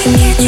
I can't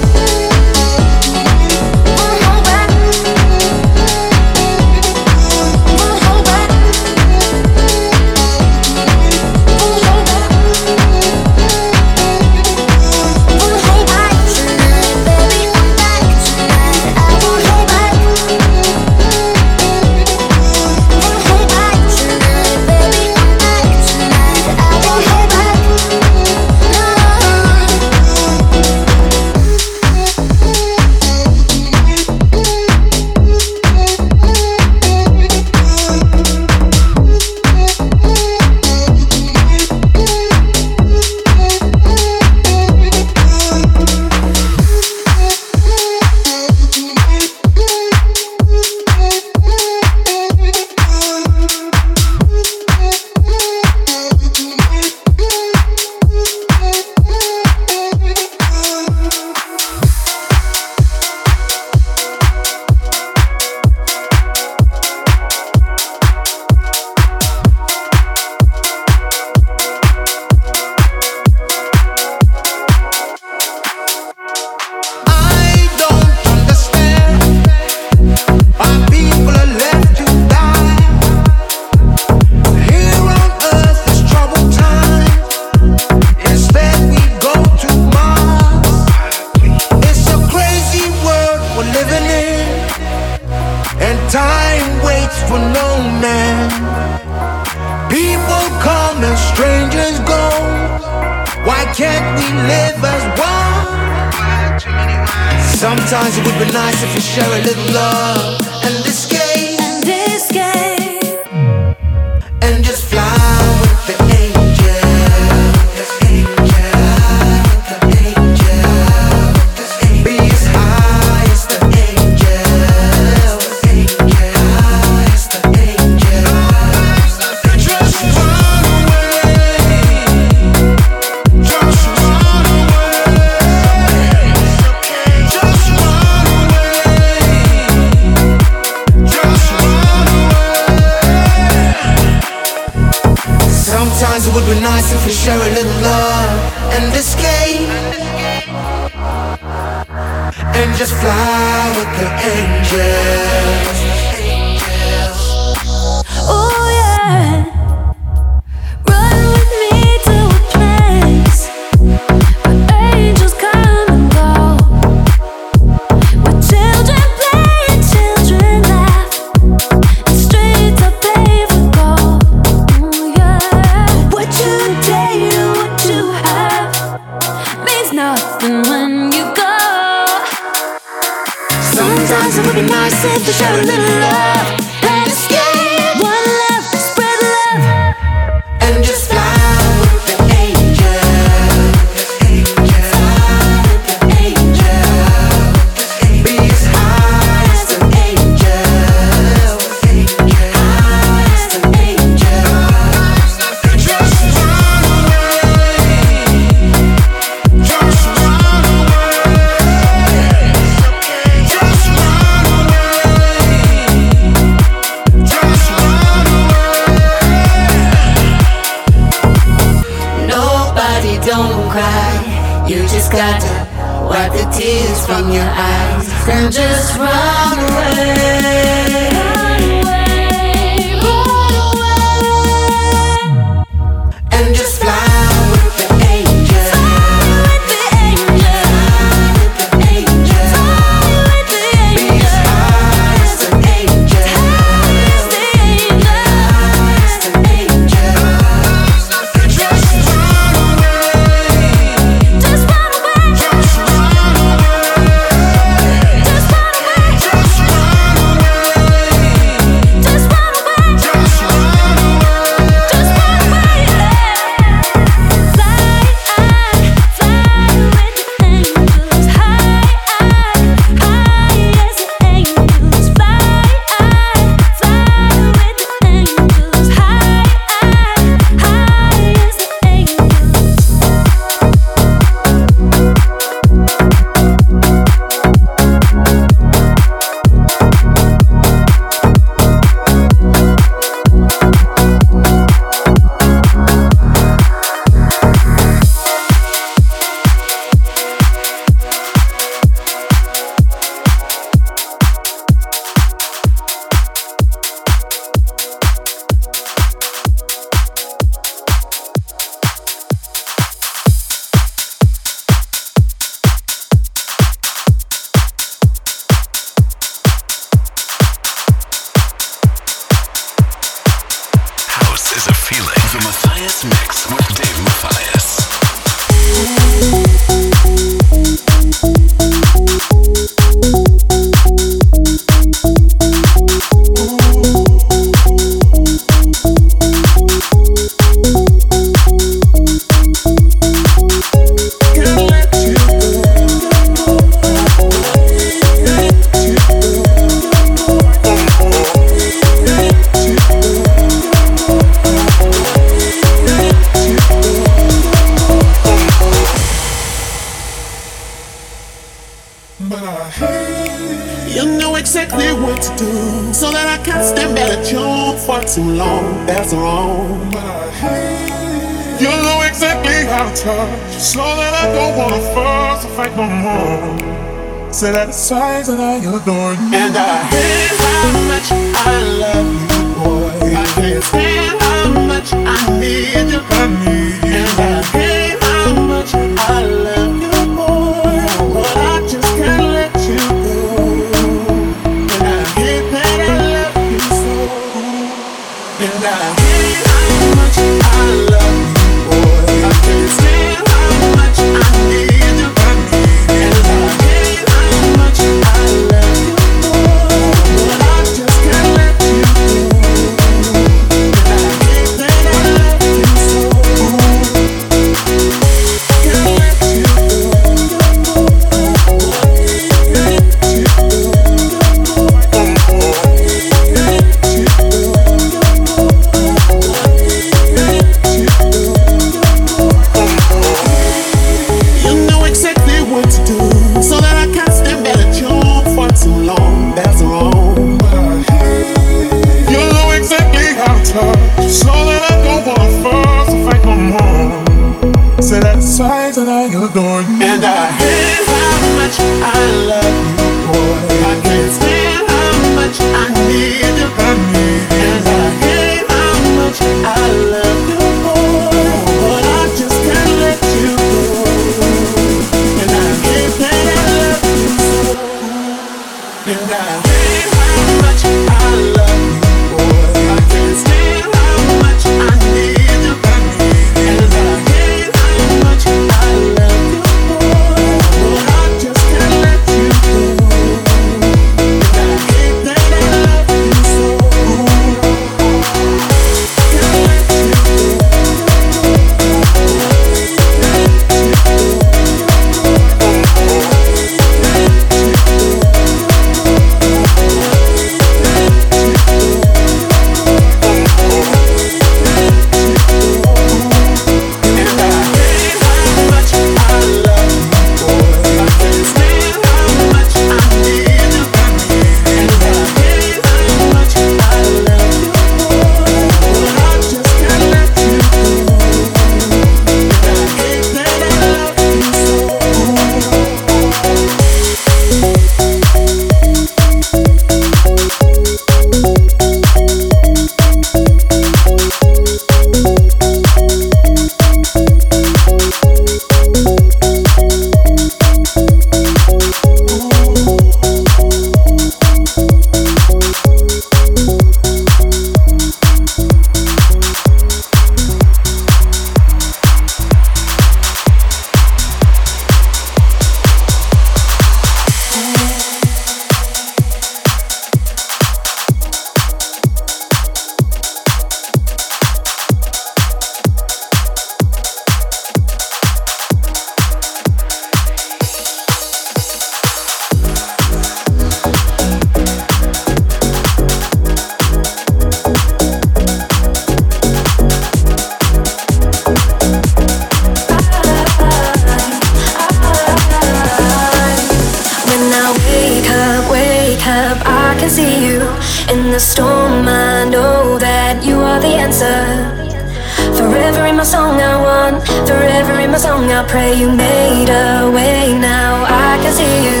pray you made a way. Now I can see you.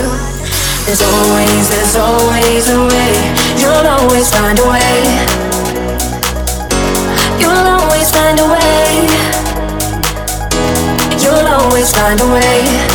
There's always, there's always a way. You'll always find a way. You'll always find a way. You'll always find a way.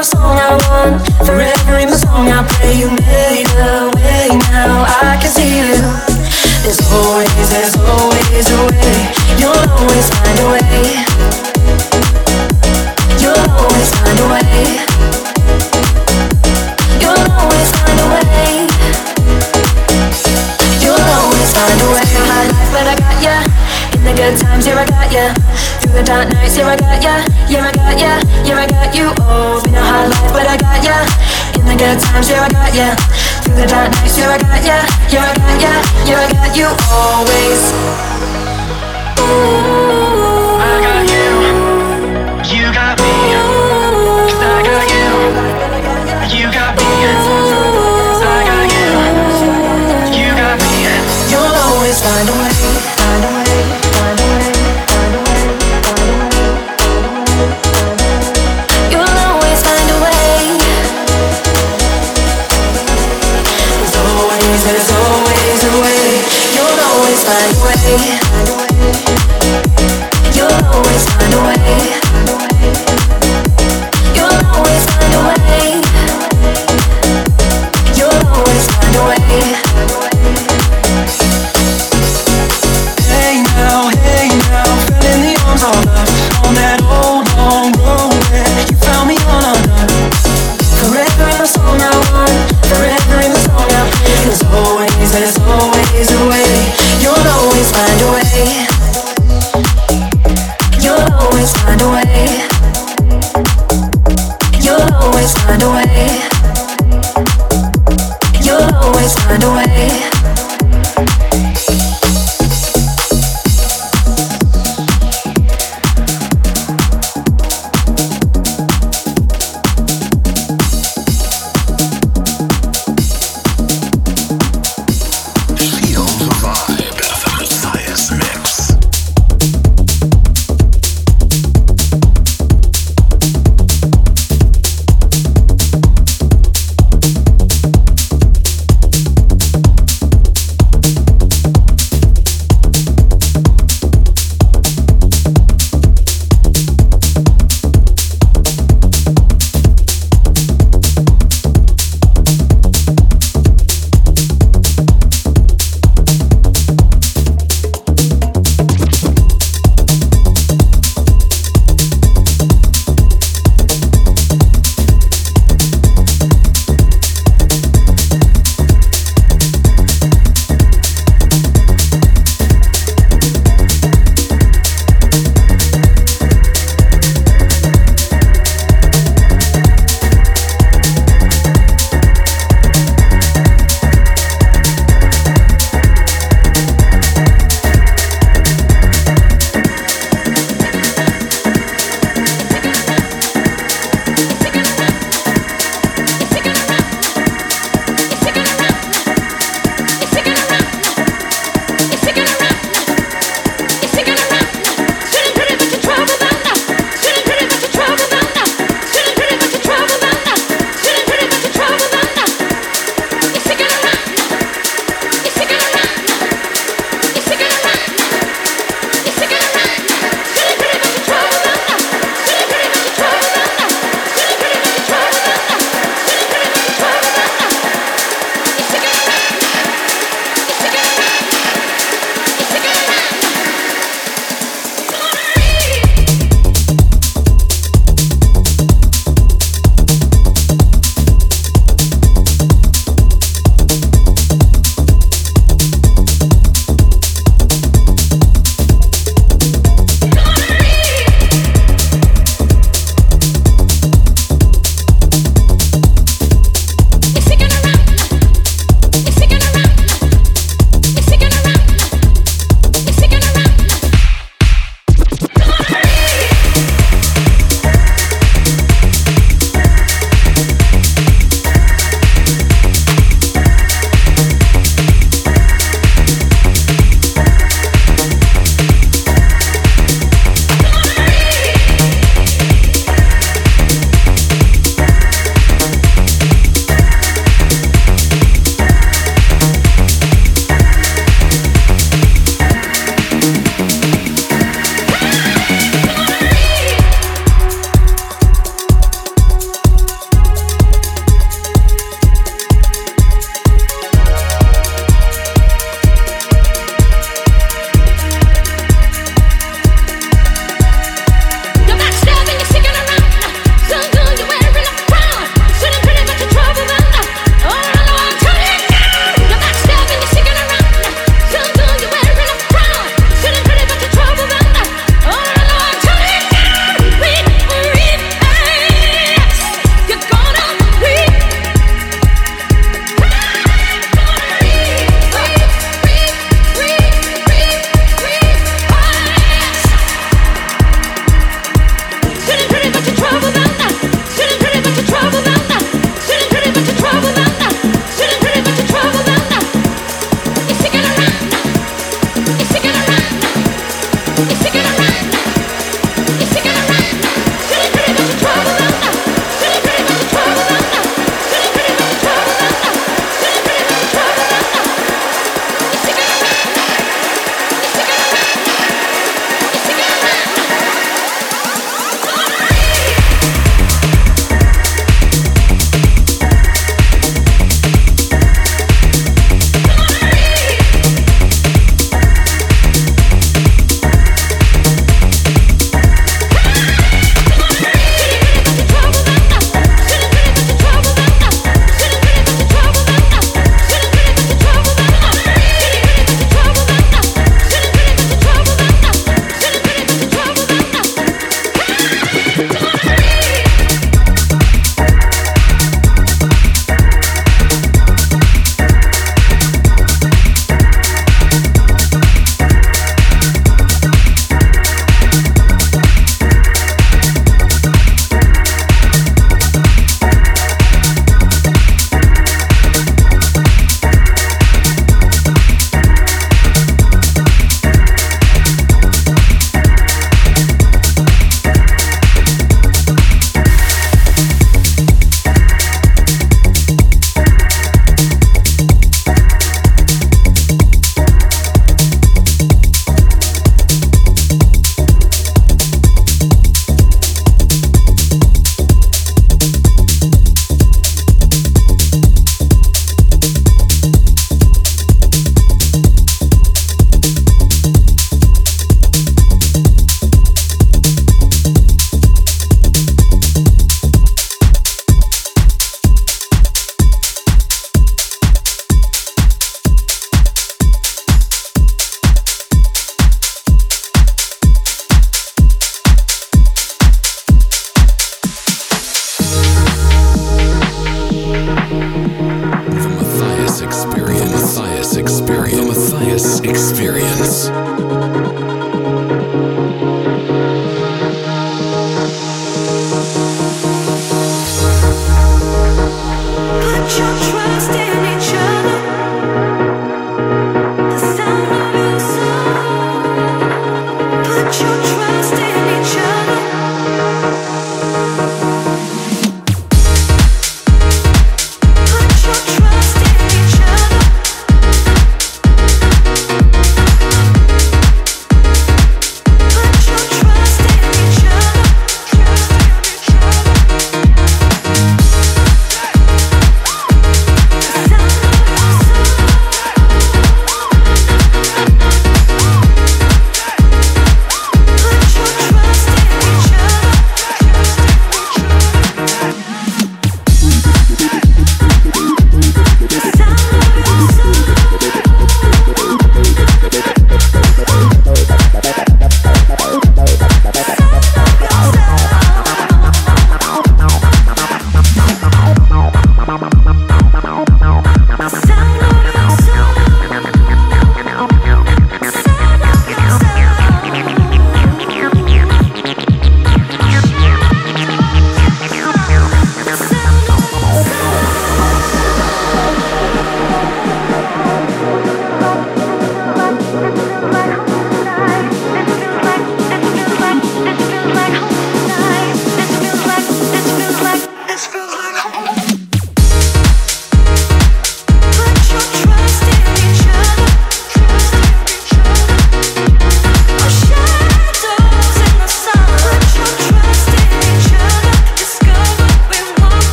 my song I want. forever in the song I pray you made a way. Now I can see you. There's always, there's always a way. You'll always find a way. You'll always find a way. You'll always find a way. You'll always find a way. Find a way. Find a way. Find a way. Find a way. Find a way the dark nights. Yeah, I got ya. Yeah, I got ya. Yeah, I got you. Oh, been a hard life, but I got ya. In the good times, yeah, I got ya. Through the dark nights, yeah, I got ya. Yeah, I got ya. Yeah, I got you always. Ooh, I got baby. always find a way.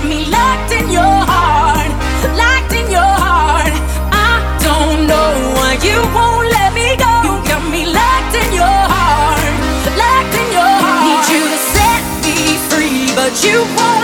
got me locked in your heart, locked in your heart. I don't know why you won't let me go. You got me locked in your heart, locked in your heart. Need you to set me free, but you won't.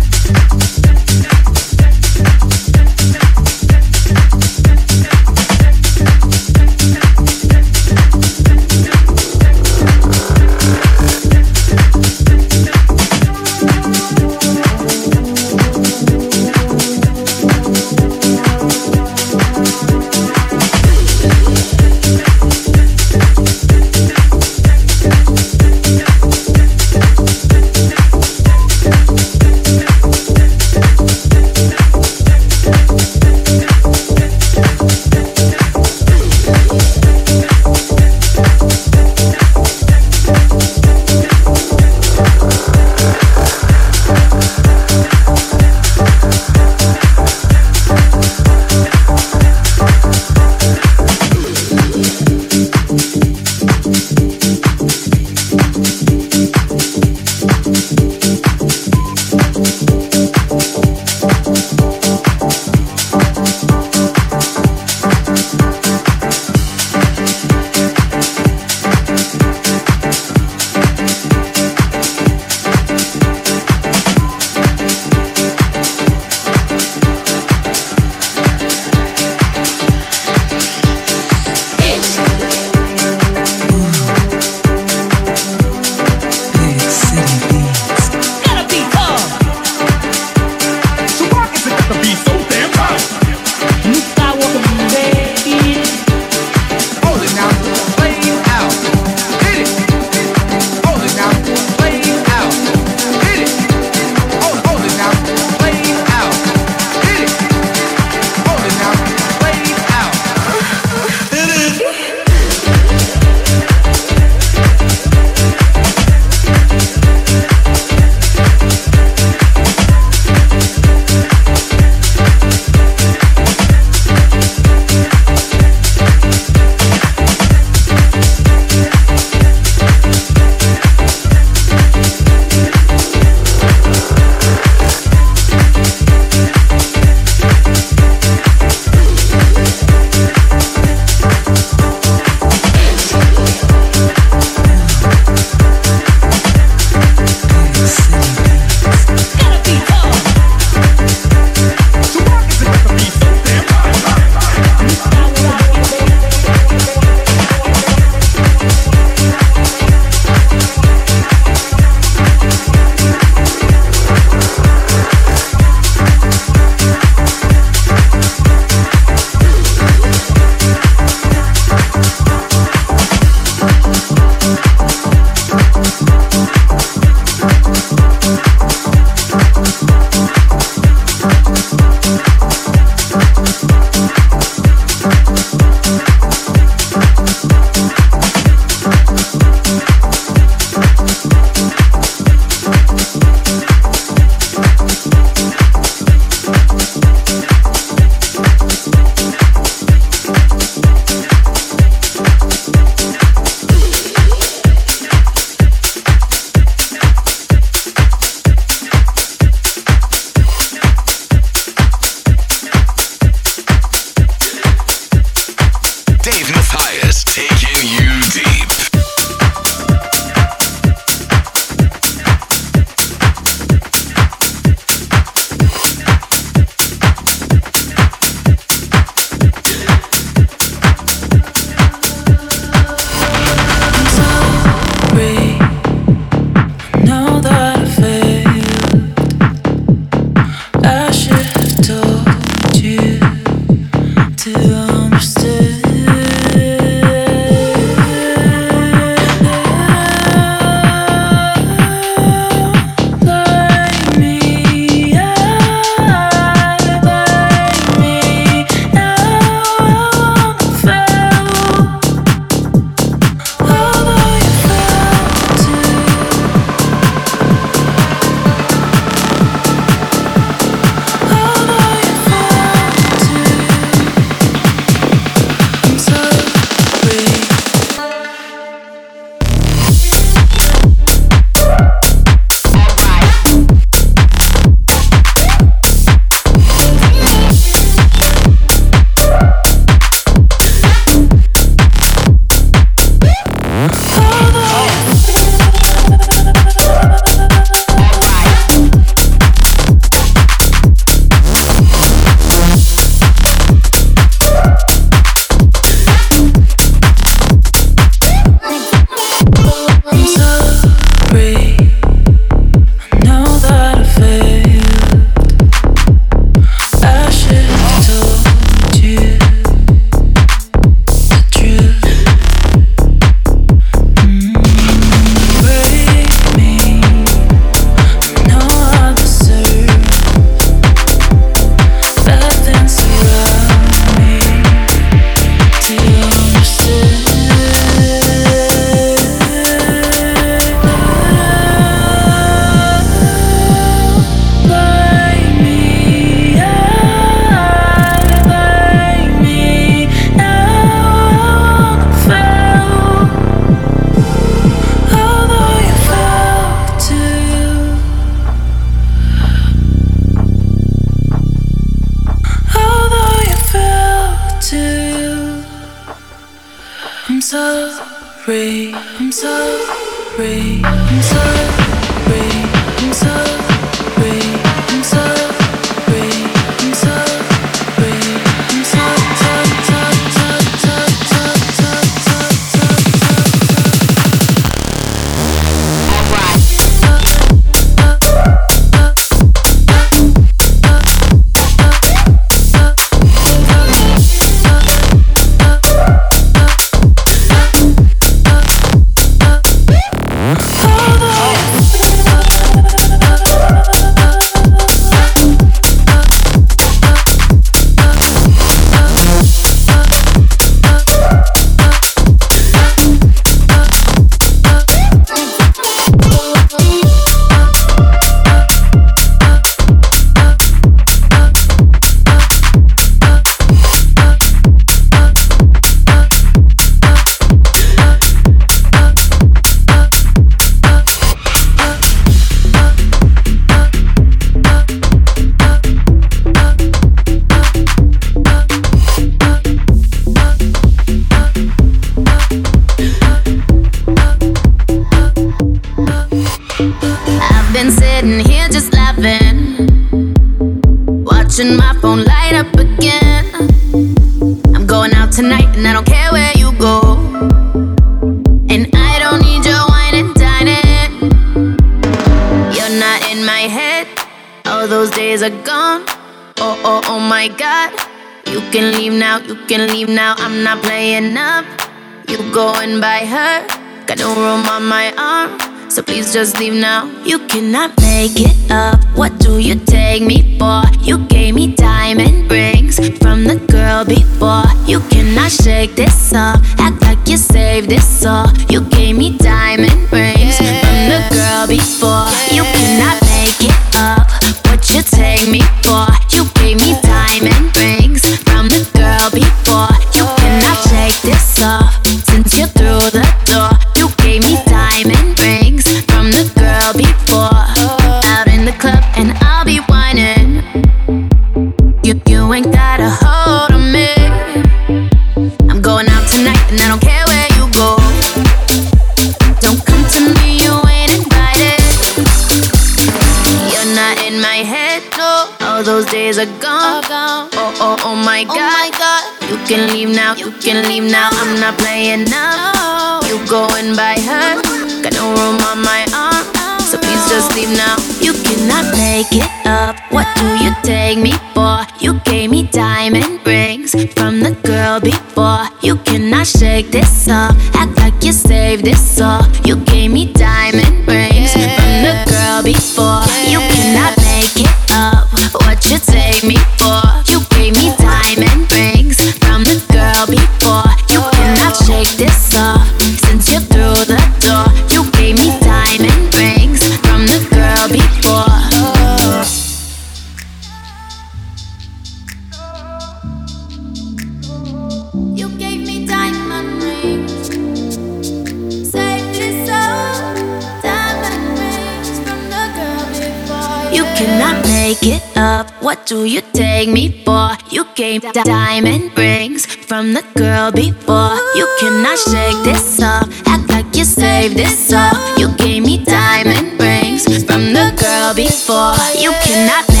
diamond rings from the girl before. You cannot shake this up, act like you saved this up. You gave me diamond rings from the girl before. You cannot.